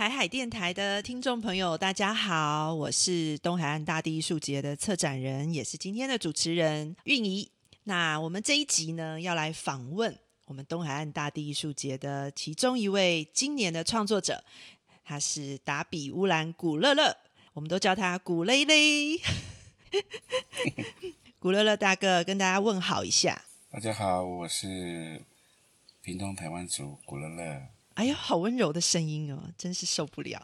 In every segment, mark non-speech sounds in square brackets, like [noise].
各位海海电台的听众朋友，大家好，我是东海岸大地艺术节的策展人，也是今天的主持人韵仪。那我们这一集呢，要来访问我们东海岸大地艺术节的其中一位今年的创作者，他是达比乌兰古乐乐，我们都叫他古勒勒。[laughs] 古乐乐大哥，跟大家问好一下。大家好，我是屏东台湾族古乐乐。哎呀，好温柔的声音哦，真是受不了。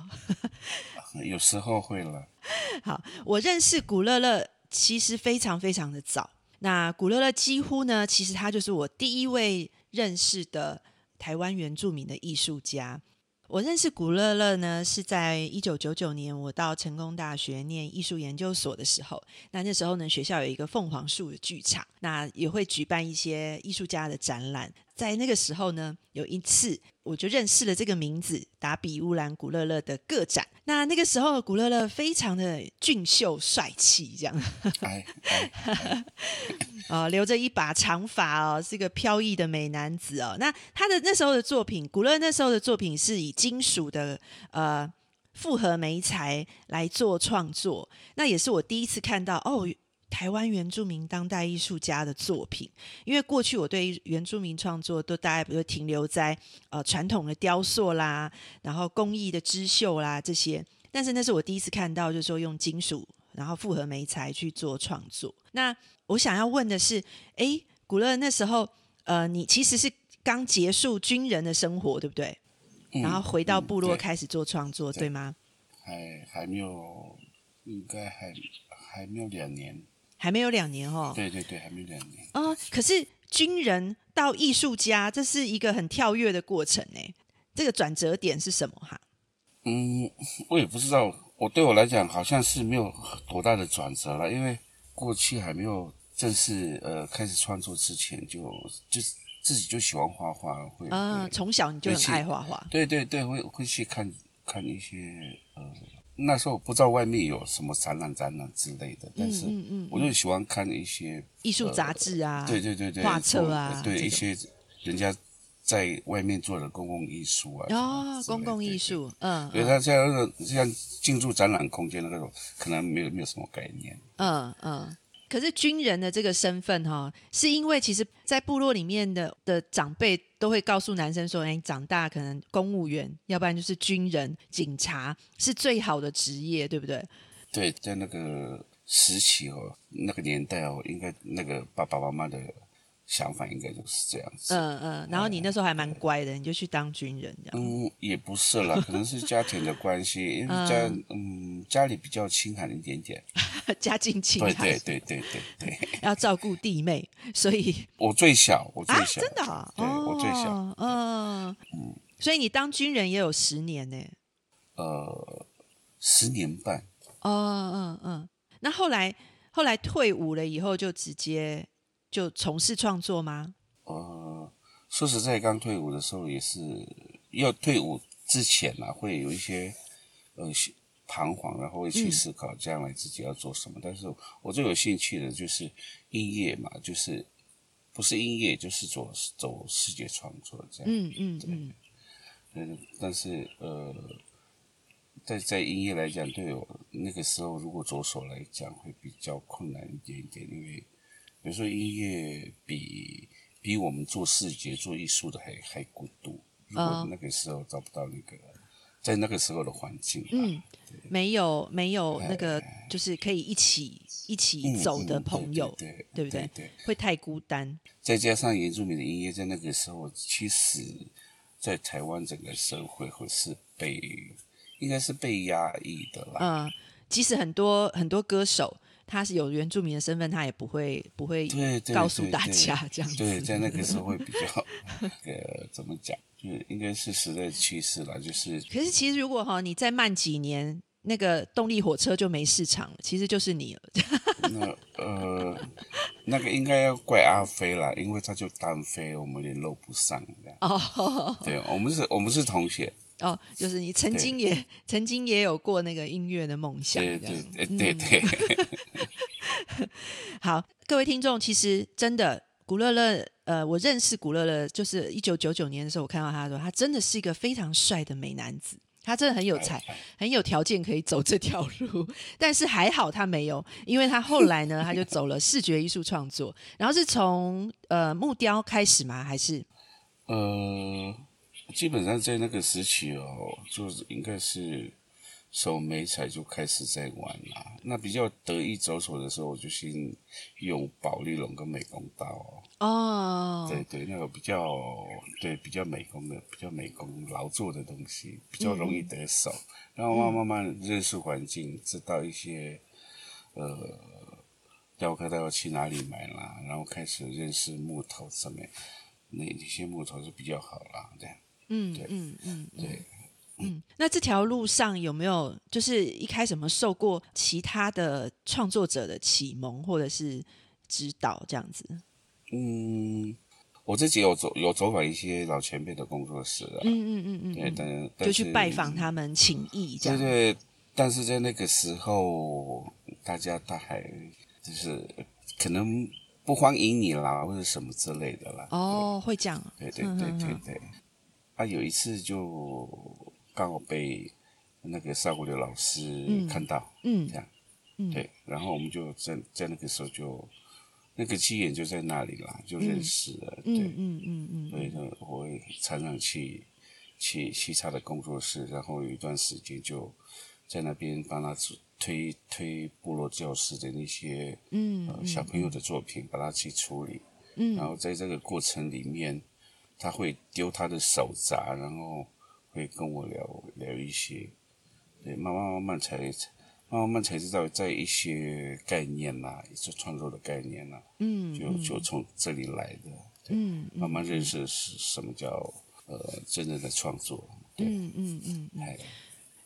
[laughs] 有时候会了。好，我认识古乐乐其实非常非常的早。那古乐乐几乎呢，其实他就是我第一位认识的台湾原住民的艺术家。我认识古乐乐呢，是在一九九九年，我到成功大学念艺术研究所的时候。那那时候呢，学校有一个凤凰树的剧场，那也会举办一些艺术家的展览。在那个时候呢，有一次我就认识了这个名字达比乌兰古乐乐的个展。那那个时候，古乐乐非常的俊秀帅气，这样，[laughs] 哦，留着一把长发哦，是个飘逸的美男子哦。那他的那时候的作品，古乐那时候的作品是以金属的呃复合媒材来做创作，那也是我第一次看到哦。台湾原住民当代艺术家的作品，因为过去我对原住民创作都大概不是停留在呃传统的雕塑啦，然后工艺的织绣啦这些，但是那是我第一次看到，就是说用金属然后复合媒材去做创作。那我想要问的是，哎，古乐那时候呃，你其实是刚结束军人的生活，对不对？然后回到部落开始做创作，对吗？还还没有，应该还还没有两年。还没有两年哦。对对对，还没两年。啊，可是军人到艺术家，这是一个很跳跃的过程呢。这个转折点是什么哈？嗯，我也不知道。我对我来讲，好像是没有多大的转折了，因为过去还没有正式呃开始创作之前，就就自己就喜欢画画，会啊，从小你就很爱画画。对对对，会会去看看一些呃。那时候不知道外面有什么展览、展览之类的，但是我就喜欢看一些艺术杂志啊，对对对对，画册啊，对一些人家在外面做的公共艺术啊，哦，公共艺术，嗯，所以他像那个像进驻展览空间的那种，可能没有没有什么概念，嗯嗯。可是军人的这个身份哈，是因为其实，在部落里面的的长辈都会告诉男生说：“哎，长大可能公务员，要不然就是军人、警察是最好的职业，对不对？”对，在那个时期哦，那个年代哦，应该那个爸爸妈妈的。想法应该就是这样子。嗯嗯，然后你那时候还蛮乖的，你就去当军人这样。嗯，也不是了，[laughs] 可能是家庭的关系，因为家嗯家里比较清寒一点点，[laughs] 家境清寒。对对对对对对。[laughs] 要照顾弟妹，所以。我最小，我最小，真的，对我最小。嗯嗯，所以你当军人也有十年呢。呃，十年半。哦嗯嗯，那后来后来退伍了以后就直接。就从事创作吗？呃，说实在，刚退伍的时候也是要退伍之前呢，会有一些呃彷徨，然后会去思考将来自己要做什么。但是我最有兴趣的就是音乐嘛，就是不是音乐就是走走世界创作这样。嗯嗯嗯。嗯，但是呃，在在音乐来讲，对我那个时候如果着手来讲会比较困难一点点，因为。比如说音乐比比我们做视觉、做艺术的还还孤独。如果那个时候找不到那个，在那个时候的环境，嗯，没有没有那个就是可以一起一起走的朋友，对对不对？会太孤单。再加上原住民的音乐，在那个时候，其实，在台湾整个社会会是被应该是被压抑的啦。嗯，即使很多很多歌手。他是有原住民的身份，他也不会不会告诉大家这样子。对，在那个时候会比较呃，怎么讲？就是应该是时代趋势了，就是。可是其实如果哈，你再慢几年，那个动力火车就没市场了，其实就是你了。那呃，那个应该要怪阿飞啦，因为他就单飞，我们联络不上哦。对，我们是我们是同学。哦，就是你曾经也曾经也有过那个音乐的梦想，对对对对。[laughs] 好，各位听众，其实真的古乐乐，呃，我认识古乐乐，就是一九九九年的时候，我看到他说，他真的是一个非常帅的美男子，他真的很有才，很有条件可以走这条路。但是还好他没有，因为他后来呢，他就走了视觉艺术创作，然后是从呃木雕开始吗？还是呃，基本上在那个时期哦，就是应该是。手没彩就开始在玩了，那比较得意走手的时候，我就先用宝丽龙跟美工刀哦。哦对对，那个比较对比较美工的，比较美工劳作的东西，比较容易得手。然后慢慢慢认识环境，知道一些呃雕刻刀要去哪里买啦，然后开始认识木头上面那那些木头是比较好啦，这样。嗯，对，嗯嗯，对。嗯，那这条路上有没有就是一开始有没有受过其他的创作者的启蒙或者是指导这样子？嗯，我自己有走有走访一些老前辈的工作室啊，嗯嗯嗯嗯，对，但就去拜访他们请意这样。对对，但是在那个时候，大家大还就是可能不欢迎你啦，或者什么之类的啦。哦，会这样。对对对对对。啊，有一次就。刚好被那个邵国的老师看到，嗯，这样，对，然后我们就在在那个时候就那个机缘就在那里啦，就认识了，对，嗯嗯嗯，所以呢，我会常常去去去他的工作室，然后有一段时间就在那边帮他推推部落教师的那些嗯小朋友的作品，把它去处理，嗯，然后在这个过程里面，他会丢他的手札，然后。会跟我聊聊一些，对，慢慢慢慢才，慢慢才知道在一些概念呐，一些创作的概念呐，嗯，就就从这里来的，嗯，慢慢认识是什么叫呃真正的创作，嗯嗯嗯，哎，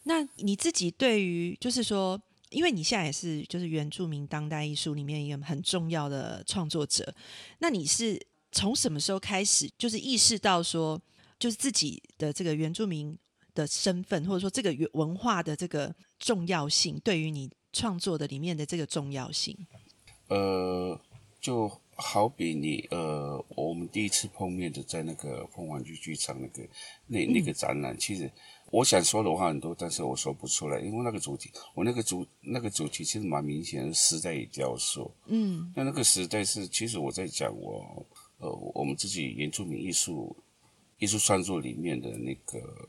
那你自己对于就是说，因为你现在也是就是原住民当代艺术里面一个很重要的创作者，那你是从什么时候开始就是意识到说？就是自己的这个原住民的身份，或者说这个文化的这个重要性，对于你创作的里面的这个重要性。呃，就好比你呃，我们第一次碰面的在那个凤凰剧剧场那个那那个展览，其实我想说的话很多，但是我说不出来，因为那个主题，我那个主那个主题其实蛮明显的，时代与雕塑。嗯，那那个时代是，其实我在讲我呃，我们自己原住民艺术。艺术创作里面的那个，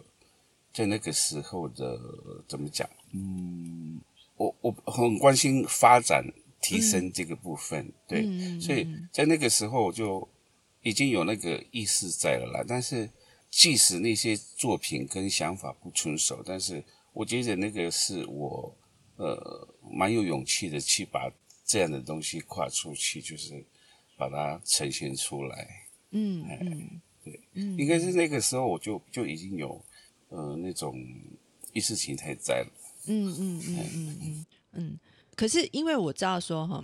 在那个时候的怎么讲？嗯，我我很关心发展提升这个部分，对，所以在那个时候我就已经有那个意识在了啦。但是即使那些作品跟想法不成熟，但是我觉得那个是我呃蛮有勇气的去把这样的东西跨出去，就是把它呈现出来。嗯嗯。对，应该是那个时候我就就已经有，呃，那种意识形态在了。嗯嗯嗯嗯嗯嗯。可是因为我知道说哈，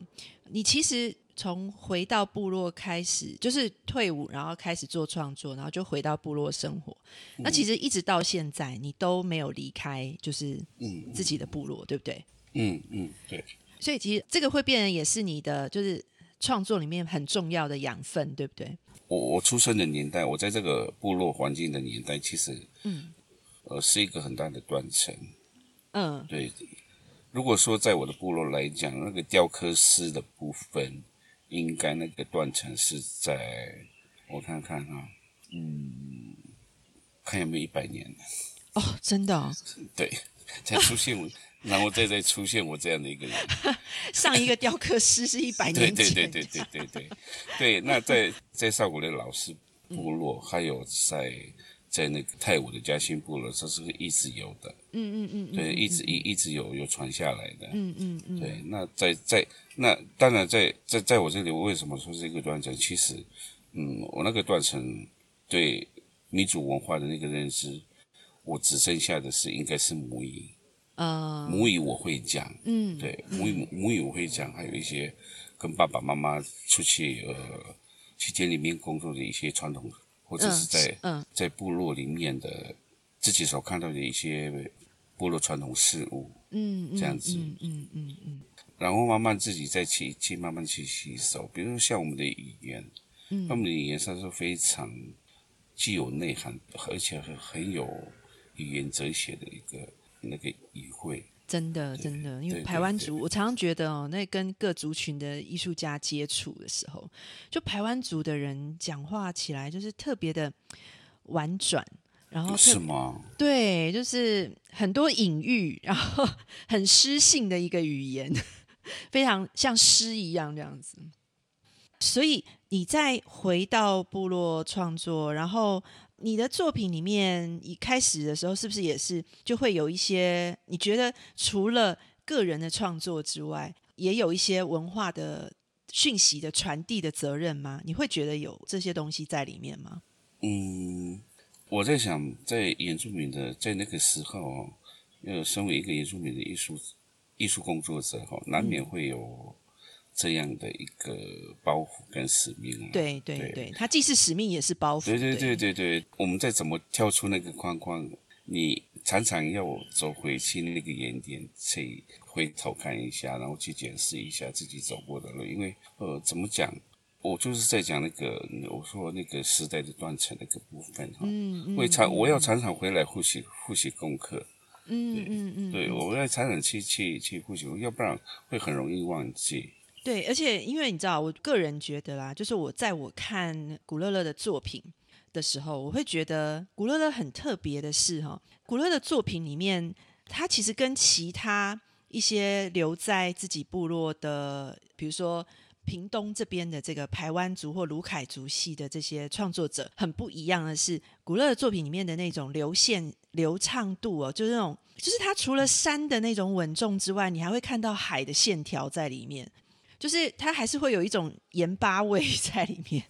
你其实从回到部落开始，就是退伍，然后开始做创作，然后就回到部落生活。那其实一直到现在，你都没有离开，就是嗯自己的部落，对不对？嗯嗯，对。所以其实这个会变成也是你的，就是创作里面很重要的养分，对不对？我我出生的年代，我在这个部落环境的年代，其实，嗯，呃，是一个很大的断层。嗯，对。如果说在我的部落来讲，那个雕刻师的部分，应该那个断层是在，我看看啊，嗯，看有没有一百年。哦，真的。[laughs] 对，才出现我。然后再再出现我这样的一个人，[laughs] 上一个雕刻师是一百年前，对对对对对对对，对。那在在上古的老师部落，还有在在那个泰武的嘉兴部落，这是一直有的，嗯嗯嗯，对，一直一一直有有传下来的，嗯嗯嗯，对。那在在那当然在在在我这里，我为什么说是一个断层？其实，嗯，我那个断层对民族文化的那个认知，我只剩下的是应该是母语。呃，母语我会讲，嗯，对，母语母语我会讲，还有一些跟爸爸妈妈出去呃去田里面工作的一些传统，或者是在嗯。在部落里面的自己所看到的一些部落传统事物，嗯，这样子，嗯嗯嗯嗯，然后慢慢自己再去去慢慢去吸收，比如说像我们的语言，嗯，我们的语言上是非常具有内涵，而且很很有。语言哲学的一个那个语汇。真的，真的，因为台湾族，我常常觉得哦，那跟各族群的艺术家接触的时候，就台湾族的人讲话起来就是特别的婉转，然后特是吗？对，就是很多隐喻，然后很诗性的一个语言，[laughs] 非常像诗一样这样子。所以你再回到部落创作，然后你的作品里面，一开始的时候是不是也是就会有一些？你觉得除了个人的创作之外，也有一些文化的讯息的传递的责任吗？你会觉得有这些东西在里面吗？嗯，我在想，在原住民的在那个时候哦，呃，身为一个原住民的艺术艺术工作者哈，难免会有这样的一个包袱跟使命啊。对对对对，它既是使命也是包袱。对对对对对，我们再怎么跳出那个框框，你常常要走回去那个原点，去回头看一下，然后去检视一下自己走过的路。因为呃，怎么讲，我就是在讲那个我说那个时代的断层那个部分哈。嗯嗯，会常我要常常回来复习复习功课，嗯嗯嗯，对我要常常去去去复习，要不然会很容易忘记。对，而且因为你知道，我个人觉得啦，就是我在我看古乐乐的作品的时候，我会觉得古乐乐很特别的是哈，古乐的作品里面，他其实跟其他一些留在自己部落的，比如说。屏东这边的这个排湾族或卢凯族系的这些创作者很不一样的是，古乐的作品里面的那种流线流畅度哦，就是那种，就是它除了山的那种稳重之外，你还会看到海的线条在里面。就是它还是会有一种盐巴味在里面，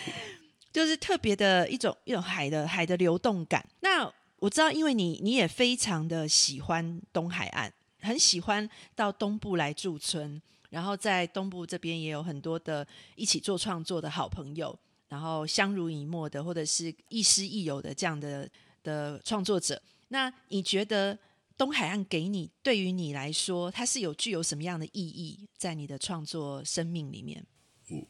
[laughs] 就是特别的一种一种海的海的流动感。那我知道，因为你你也非常的喜欢东海岸，很喜欢到东部来驻村，然后在东部这边也有很多的一起做创作的好朋友，然后相濡以沫的，或者是亦师亦友的这样的的创作者。那你觉得？东海岸给你，对于你来说，它是有具有什么样的意义在你的创作生命里面？嗯，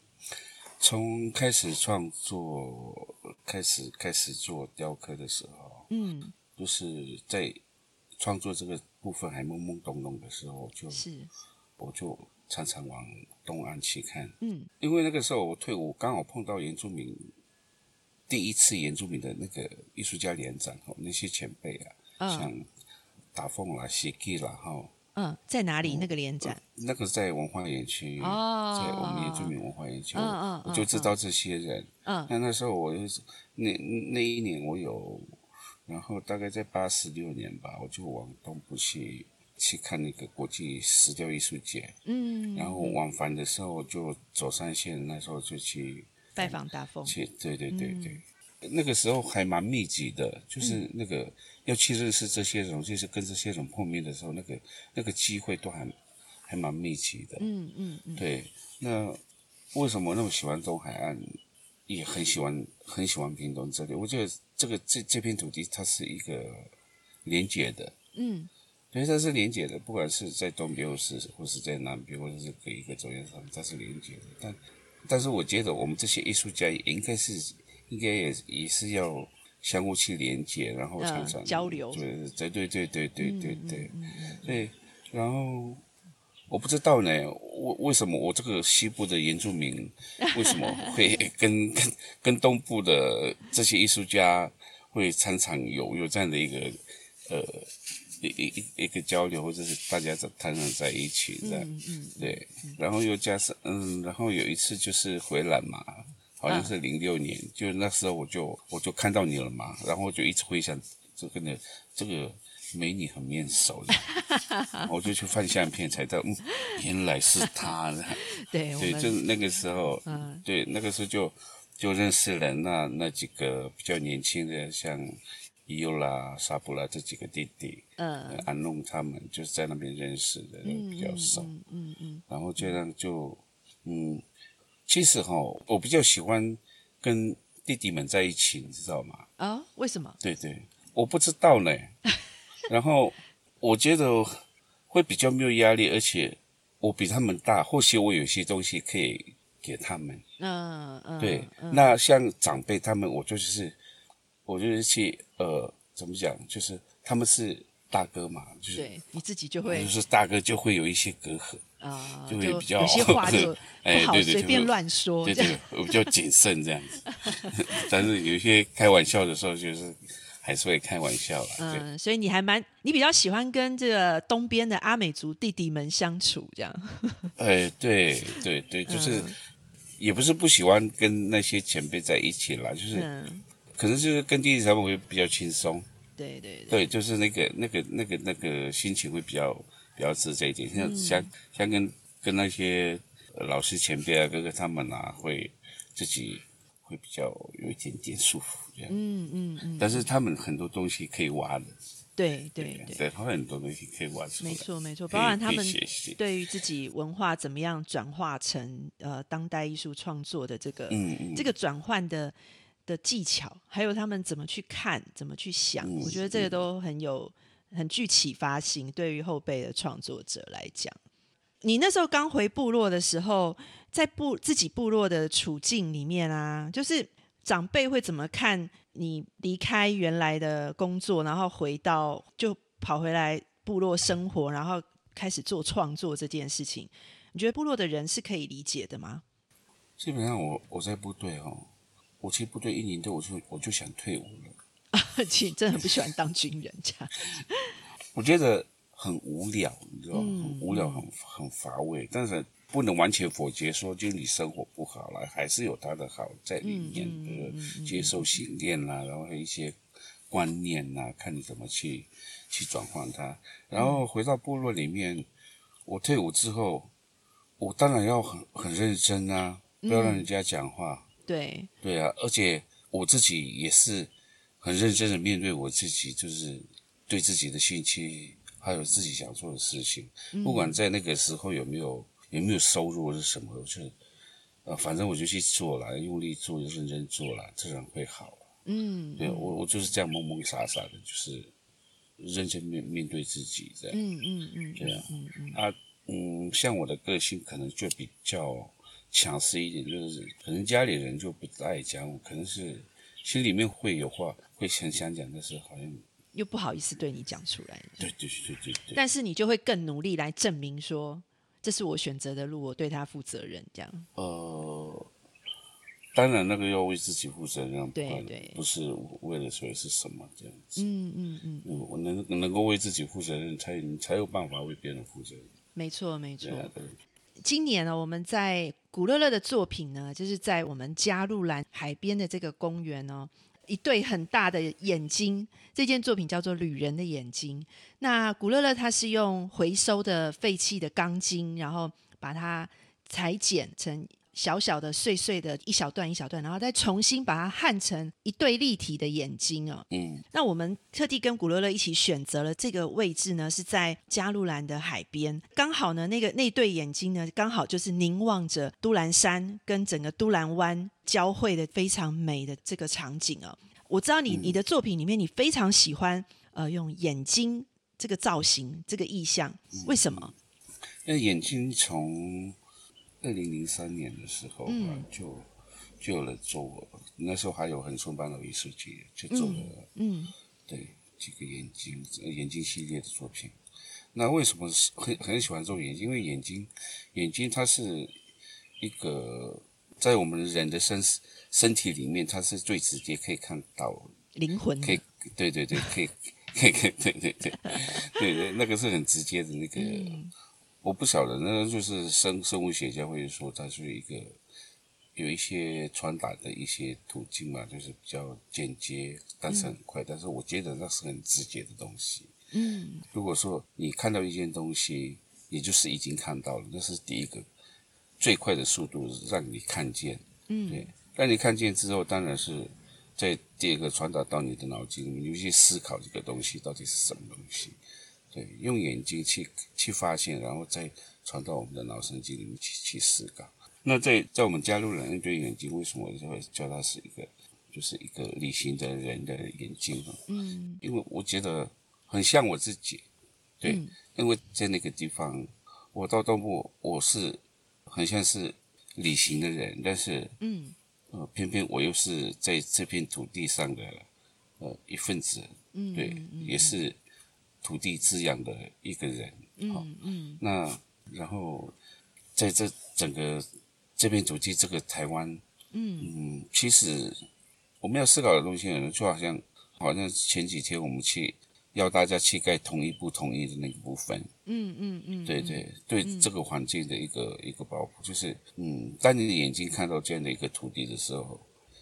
从开始创作，开始开始做雕刻的时候，嗯，就是在创作这个部分还懵懵懂懂的时候，就是我就常常往东岸去看，嗯，因为那个时候我退伍，刚好碰到原住民第一次原住民的那个艺术家联展哦，那些前辈啊，嗯、像。打凤啦、写记啦，哈，嗯，在哪里？那个联展？那个在文化园区，哦，在我们原住民文化园区，嗯嗯，我就知道这些人。嗯，那那时候我就是那那一年我有，然后大概在八十六年吧，我就往东部去去看那个国际石雕艺术节。嗯，然后往返的时候就走三线，那时候就去拜访大凤。去，对对对对。那个时候还蛮密集的，就是那个要去认识这些人，就是跟这些人碰面的时候，那个那个机会都还还蛮密集的。嗯嗯嗯。对，那为什么那么喜欢东海岸，也很喜欢很喜欢屏东这里？我觉得这个这这片土地它是一个连接的。嗯。所以它是连接的，不管是在东边或是或是在南边，或者是隔一个中间上，它是连接的。但但是我觉得我们这些艺术家也应该是。应该也也是要相互去连接，然后常常、嗯、交流。对对对对对对对嗯嗯、对。然后我不知道呢，为为什么我这个西部的原住民 [laughs] 为什么会跟跟跟东部的这些艺术家会常常有有这样的一个呃一一一个交流，或者是大家在谈谈在一起这样。嗯嗯。对，然后又加上嗯，然后有一次就是回来嘛。好像是零六年，嗯、就那时候我就我就看到你了嘛，然后我就一直回想这个呢，这个美女很面熟的，[laughs] 我就去翻相片才知道，嗯，原来是她。对 [laughs] 对，就那个时候，嗯，对，那个时候就就认识了那那几个比较年轻的，像伊优啦、沙布拉这几个弟弟，嗯，安弄他们就是在那边认识的，比较少，嗯嗯嗯，然后这样就，嗯。其实哈，我比较喜欢跟弟弟们在一起，你知道吗？啊，为什么？对对，我不知道呢。[laughs] 然后我觉得会比较没有压力，而且我比他们大，或许我有些东西可以给他们。嗯嗯。对，嗯、那像长辈他们，我就是我就是去呃怎么讲，就是他们是大哥嘛，就是对你自己就会就是大哥就会有一些隔阂，啊，就会比较有些话就 [laughs] 哎不好对对随便乱说，对对，我比较谨慎这样子。[laughs] 但是有一些开玩笑的时候，就是还是会开玩笑啦。嗯，所以你还蛮你比较喜欢跟这个东边的阿美族弟弟们相处，这样，[laughs] 哎，对对对，就是、嗯也不是不喜欢跟那些前辈在一起啦，就是、嗯，可能就是跟弟弟他们会比较轻松。对对对，对，就是那个那个那个那个心情会比较比较自在一点，像、嗯。像像跟跟那些呃老师前辈啊哥哥他们啊，会自己会比较有一点点舒服这样。嗯嗯嗯，但是他们很多东西可以挖的，对对对。对，他们很多东西可以挖出来。没错，没错，包含他们对于自己文化怎么样转化成呃当代艺术创作的这个、嗯嗯，这个转换的的技巧，还有他们怎么去看、怎么去想，嗯我觉得这个都很有很具启发性，对于后辈的创作者来讲。你那时候刚回部落的时候，在部自己部落的处境里面啊，就是长辈会怎么看你离开原来的工作，然后回到就跑回来部落生活，然后开始做创作这件事情？你觉得部落的人是可以理解的吗？基本上我我在部队哦，我其实部队一年多，我就我就想退伍了。[laughs] 其实真的很不喜欢当军人，这样。[laughs] 我觉得很无聊，你知道吗？嗯很无聊，很很乏味。但是不能完全否决说，就你生活不好了，还是有他的好在里面，嗯嗯比如嗯嗯接受训练啦，然后一些观念呐，看你怎么去去转换它。然后回到部落里面，我退伍之后，我当然要很很认真啊，不要让人家讲话。对，对啊，而且我自己也是很认真的面对我自己，就是对自己的兴趣，还有自己想做的事情，不管在那个时候有没有有没有收入或是什么，我就呃，反正我就去做了，用力做，就认真做了，自然会好。嗯，对我我就是这样懵懵傻傻的，就是认真面面对自己这样。嗯嗯嗯，对啊嗯嗯啊，嗯，像我的个性可能就比较强势一点，就是可能家里人就不爱讲我，可能是心里面会有话会很想讲，但是好像又不好意思对你讲出来，对对对对对，但是你就会更努力来证明说，这是我选择的路，我对他负责任，这样。呃，当然那个要为自己负责任，对对不是为了说是什么这样子。嗯嗯嗯，嗯，我能能够为自己负责任，才你才有办法为别人负责任。没错没错。今年呢，我们在古乐乐的作品呢，就是在我们加路兰海边的这个公园哦，一对很大的眼睛。这件作品叫做《旅人的眼睛》。那古乐乐他是用回收的废弃的钢筋，然后把它裁剪成小小的、碎碎的一小段一小段，然后再重新把它焊成一对立体的眼睛哦。嗯那我们特地跟古乐乐一起选择了这个位置呢，是在加路兰的海边，刚好呢，那个那对眼睛呢，刚好就是凝望着都兰山跟整个都兰湾交汇的非常美的这个场景哦。我知道你你的作品里面，你非常喜欢呃用眼睛这个造型这个意象，为什么？那眼睛从二零零三年的时候啊，嗯就就有人做，那时候还有很崇拜的艺术节，就做了、嗯对几个眼睛呃眼睛系列的作品。那为什么是很很喜欢做眼睛？因为眼睛眼睛它是一个在我们人的身身体里面，它是最直接可以看到灵魂可以，对对对，可以，可以，可以，对对对，对对，那个是很直接的那个，我不晓得，那个就是生生物学家会说它是一个有一些传达的一些途径嘛，就是比较间接，但是很快，但是我觉得那是很直接的东西。嗯如果说你看到一件东西，也就是已经看到了，那是第一个最快的速度让你看见。嗯对，让你看见之后，当然是在第二个传达到你的脑筋里面，你去思考这个东西到底是什么东西。对，用眼睛去去发现，然后再传到我们的脑神经里面去去思考。那在在我们加入人对眼睛，为什么我就会叫它是一个，就是一个旅行的人的眼睛呢？嗯因为我觉得很像我自己。对，嗯因为在那个地方，我到东部，我是很像是旅行的人，但是嗯呃，偏偏我又是在这片土地上的呃一份子，嗯，对，也是土地滋养的一个人，嗯嗯，那然后在这整个这片土地，这个台湾，嗯。嗯，其实我们要思考的东西呢，就好像好像前几天我们去要大家去盖同意不同意的那个部分，嗯嗯嗯，对对对，这个环境的一个一个保护，就是嗯，当你的眼睛看到这样的一个土地的时候，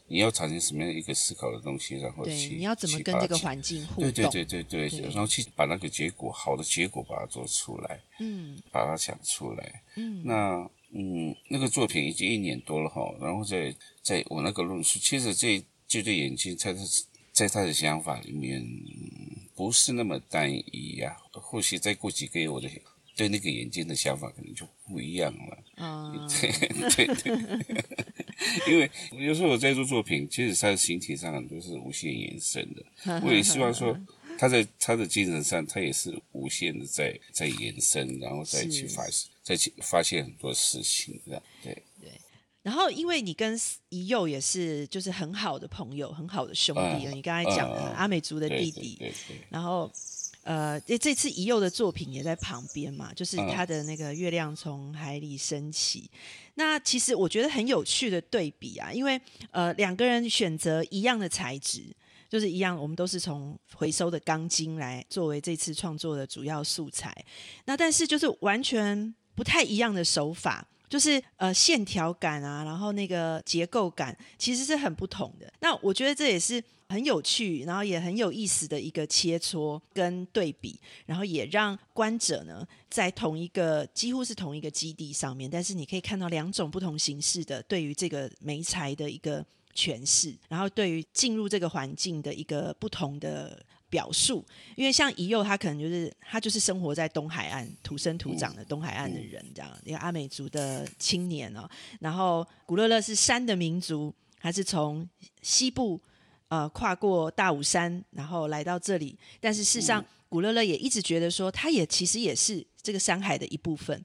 你要产生什么样的一个思考的东西，然后，去你要怎么跟这个环境互对动？对对对对，对然后去把那个结果好的结果把它做出来，嗯把它想出来。嗯那嗯，那个作品已经一年多了哈，然后在在我那个论述，其实这这对眼睛在他在他的想法里面嗯不是那么单一呀、或许再过几个月，我的对那个眼睛的想法可能就不一样了。啊，对 [laughs] 对，因为有时候我在做作品，其实它的形体上很多是无限延伸的。[laughs] 我也希望说，他在他的精神上，他也是无限的在在延伸，然后再去是发再去发现很多事情，这样对。然后，因为你跟怡佑也是就是很好的朋友，很好的兄弟，嗯你刚才讲的阿美族的对对弟弟，对对，然后呃，这这次怡佑的作品也在旁边嘛，就是嗯他的那个月亮从海里升起。那其实我觉得很有趣的对比啊，因为呃两个人选择一样的材质，就是一样，我们都是从回收的钢筋来作为这次创作的主要素材。那但是就是完全不太一样的手法。就是呃线条感啊，然后那个结构感其实是很不同的。那我觉得这也是很有趣，然后也很有意思的一个切磋跟对比，然后也让观者呢在同一个几乎是同一个基地上面，但是你可以看到两种不同形式的对于这个媒材的一个诠释，然后对于进入这个环境的一个不同的。表述，因为像怡佑，他可能就是他就是生活在东海岸、土生土长的东海岸的人，这样一个阿美族的青年哦。然后古乐乐是山的民族，他是从西部呃跨过大武山，然后来到这里。但是事实上，古乐乐也一直觉得说，他也其实也是这个山海的一部分。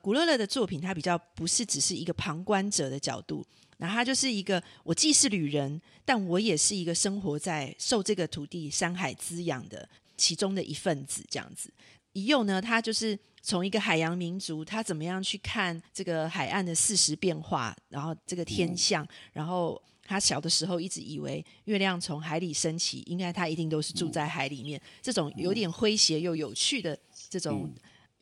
古乐乐的作品，他比较不是只是一个旁观者的角度。那他就是一个，我既是旅人，但我也是一个生活在受这个土地山海滋养的其中的一份子，这样子。一佑呢，他就是从一个海洋民族，他怎么样去看这个海岸的四时变化，然后这个天象，然后他小的时候一直以为月亮从海里升起，应该他一定都是住在海里面，这种有点诙谐又有趣的这种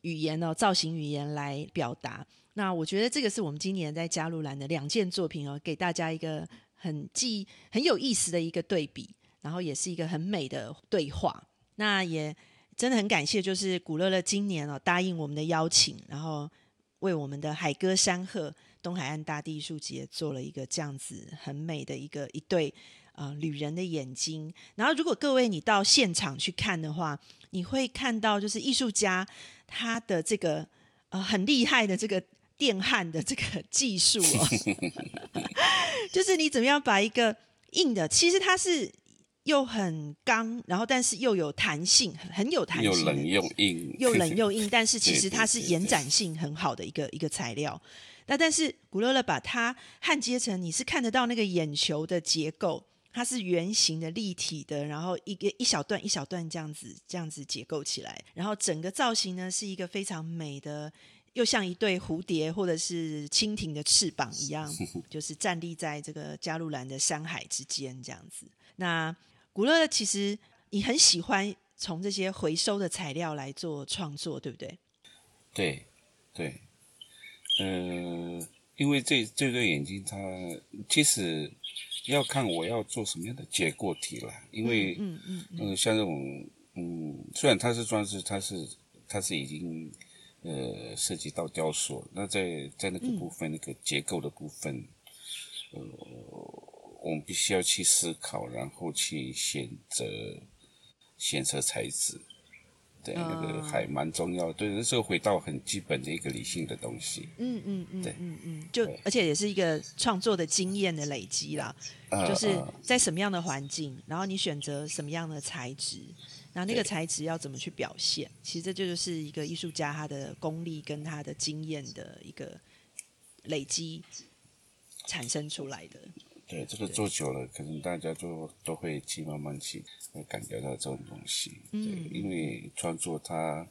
语言哦，造型语言来表达。那我觉得这个是我们今年在加入兰的两件作品哦，给大家一个很记很有意思的一个对比，然后也是一个很美的对话。那也真的很感谢，就是古乐乐今年哦答应我们的邀请，然后为我们的海歌山鹤东海岸大地艺术节做了一个这样子很美的一个一对呃旅人的眼睛。然后如果各位你到现场去看的话，你会看到就是艺术家他的这个呃很厉害的这个。电焊的这个技术哦，[laughs] 就是你怎么样把一个硬的，其实它是又很刚，然后但是又有弹性，很有弹性，又冷又硬，又 [laughs] 冷又硬，但是其实它是延展性很好的一个一个材料。那但是古乐乐把它焊接成，你是看得到那个眼球的结构，它是圆形的、立体的，然后一个一小段一小段这样子这样子结构起来，然后整个造型呢是一个非常美的。又像一对蝴蝶或者是蜻蜓的翅膀一样，[laughs] 就是站立在这个加路兰的山海之间这样子。那古乐乐其实你很喜欢从这些回收的材料来做创作，对不对？对对，呃，因为这这对眼睛它其实要看我要做什么样的结构体啦，因为嗯嗯嗯嗯、呃像这种嗯，虽然它是装饰，它是它是已经呃涉及到雕塑，那在在那个部分、那个结构的部分，呃，我们必须要去思考，然后去选择选择材质。对，那个哦还蛮重要的。对，那时候回到很基本的一个理性的东西。嗯嗯嗯对嗯嗯，就而且也是一个创作的经验的累积啦。呃就是呃在什么样的环境，然后你选择什么样的材质，然后那个材质要怎么去表现，其实这就是一个艺术家他的功力跟他的经验的一个累积产生出来的。对，这个做久了，可能大家就都会去慢慢去会感觉到这种东西。嗯，因为创作它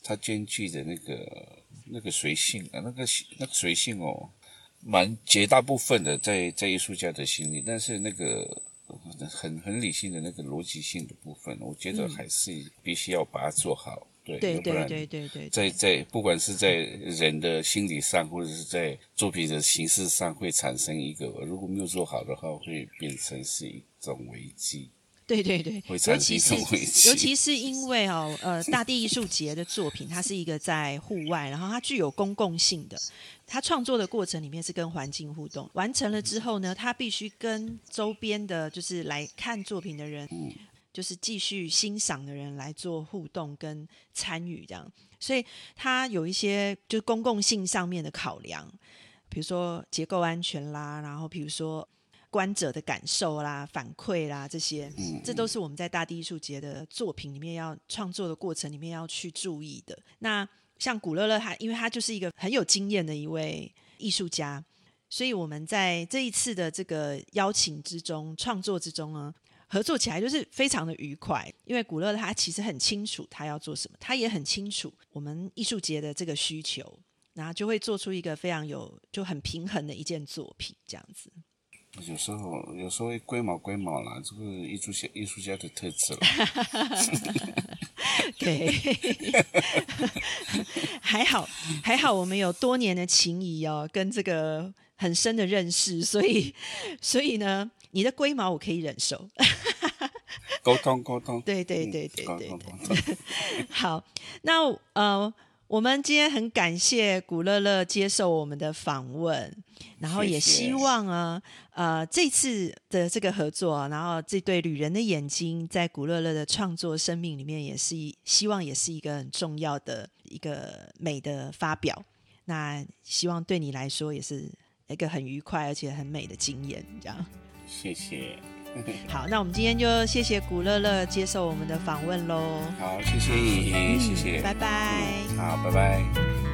它兼具的那个那个随性啊，那个那个随性哦，蛮绝大部分的在在艺术家的心里，但是那个很很理性的那个逻辑性的部分，我觉得还是必须要把它做好。对对对对对，在在不管是在人的心理上，或者是在作品的形式上，会产生一个如果没有做好的话，会变成是一种危机。对对对，会产生一种危机。尤其是因为哦，呃，大地艺术节的作品，它是一个在户外，然后它具有公共性的，它创作的过程里面是跟环境互动，完成了之后呢，它必须跟周边的，就是来看作品的人。就是继续欣赏的人来做互动跟参与这样，所以它有一些就是公共性上面的考量，比如说结构安全啦，然后比如说观者的感受啦、反馈啦这些，这都是我们在大地艺术节的作品里面要创作的过程里面要去注意的。那像古乐乐他，因为他就是一个很有经验的一位艺术家，所以我们在这一次的这个邀请之中、创作之中呢。合作起来就是非常的愉快，因为古乐他其实很清楚他要做什么，他也很清楚我们艺术节的这个需求，然后就会做出一个非常有就很平衡的一件作品这样子。有时候有时候龟毛龟毛啦，这个艺术家艺术家的特质了。[laughs] 对，[laughs] 还好还好，我们有多年的情谊哦，跟这个很深的认识，[laughs] 所以所以呢。你的龟毛我可以忍受，[laughs] 沟通 [laughs] 沟通，对对对对对好，那呃，我们今天很感谢古乐乐接受我们的访问，然后也希望啊，呃，这次的这个合作，然后这对旅人的眼睛，在古乐乐的创作生命里面，也是希望也是一个很重要的一个美的发表。那希望对你来说也是一个很愉快而且很美的经验，这样。谢谢。[laughs] 好，那我们今天就谢谢古乐乐接受我们的访问喽。好，谢谢你，谢谢，拜拜。好，拜拜。